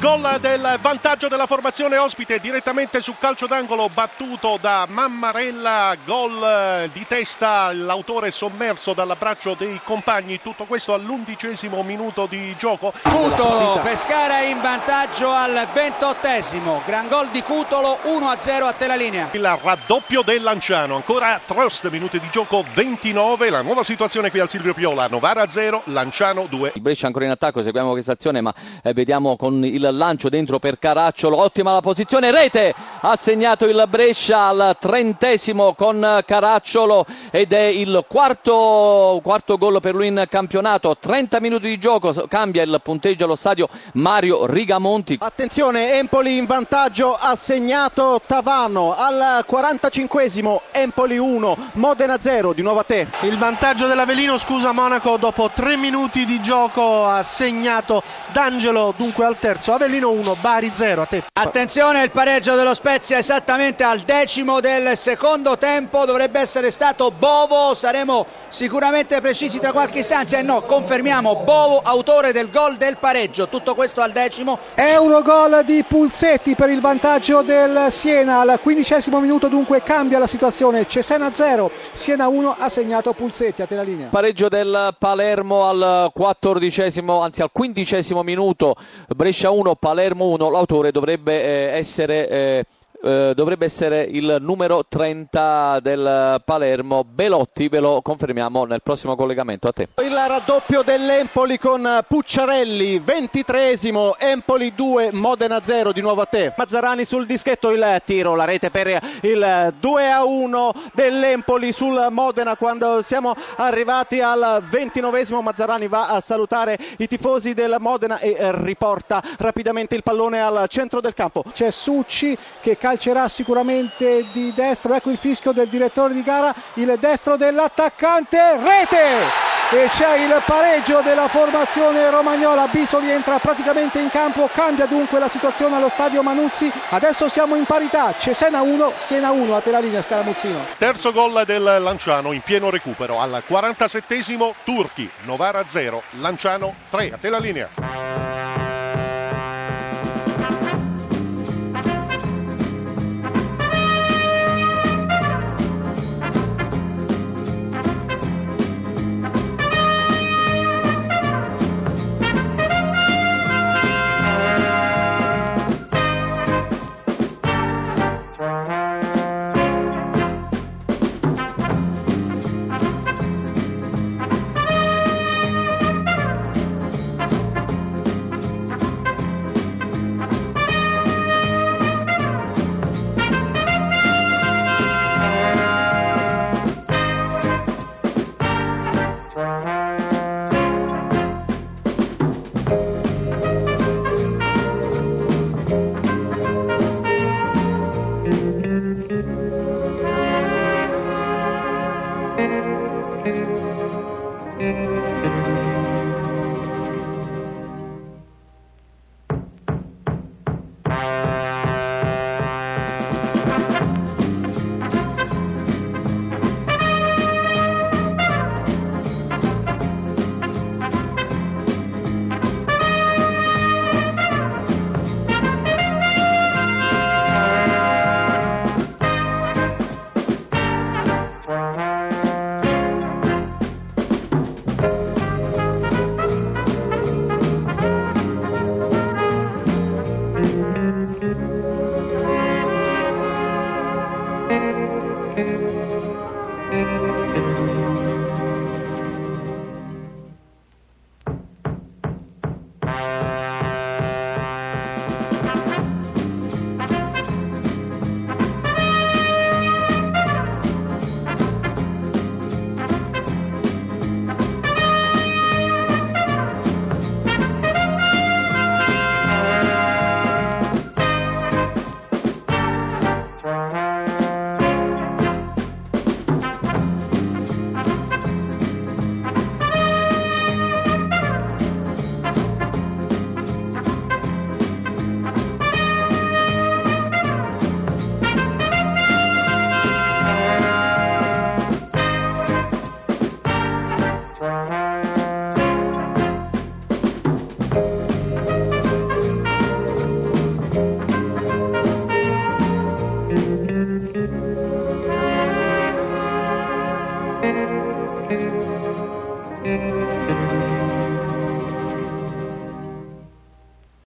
gol del vantaggio della formazione ospite direttamente su calcio d'angolo battuto da Mammarella, gol di testa, l'autore sommerso dall'abbraccio dei compagni, tutto questo all'undicesimo minuto di gioco. Cutolo, Pescara in vantaggio al ventottesimo, gran gol di Cutolo 1-0 a te la linea. Il raddoppio del Lanciano, ancora Trost, minuti di gioco 29, la nuova situazione qui al Silvio Piola, Novara 0, Lanciano 2. Il Brescia ancora in attacco, seguiamo questa azione ma eh, vediamo con il lancio dentro per Caracciolo, ottima la posizione, rete, ha segnato il Brescia al trentesimo con Caracciolo ed è il quarto, quarto gol per lui in campionato, 30 minuti di gioco, cambia il punteggio allo stadio Mario Rigamonti. Attenzione, Empoli in vantaggio, ha segnato Tavano al 45esimo, Empoli 1, Modena 0, di nuovo a te. Il vantaggio dell'Avelino, scusa Monaco, dopo 3 minuti di gioco ha segnato D'Angelo dunque al terzo, Avellino 1, Bari 0, a te. Attenzione, il pareggio dello Spezia esattamente al decimo del secondo tempo, dovrebbe essere stato Bovo, saremo sicuramente precisi tra qualche istanza e no, confermiamo Bovo, autore del gol del pareggio, tutto questo al decimo. Eurogol di Pulsetti per il vantaggio del Siena, al quindicesimo minuto dunque cambia la situazione, Cesena 0, Siena 1 ha segnato Pulsetti, a te la linea. Pareggio del Palermo al quattordicesimo, anzi al quindicesimo minuto, Brescia 1, Palermo 1, l'autore dovrebbe eh, essere... Eh, dovrebbe essere il numero 30 del Palermo Belotti, ve lo confermiamo nel prossimo collegamento a te. Il raddoppio dell'Empoli con Pucciarelli, 23esimo, Empoli 2, Modena 0, di nuovo a te. Mazzarani sul dischetto, il tiro, la rete per il 2 a 1 dell'Empoli sul Modena quando siamo arrivati al 29esimo. Mazzarani va a salutare i tifosi del Modena e riporta rapidamente il pallone al centro del campo. C'è Succi che calcerà sicuramente di destro, ecco il fischio del direttore di gara, il destro dell'attaccante, rete! E c'è il pareggio della formazione romagnola, Bisoli entra praticamente in campo, cambia dunque la situazione allo stadio Manuzzi, adesso siamo in parità, Cesena 1, Siena 1, a te la linea Scaramuzzino. Terzo gol del Lanciano in pieno recupero al 47esimo Turchi, Novara 0, Lanciano 3, a te la linea. Thank you. Müzik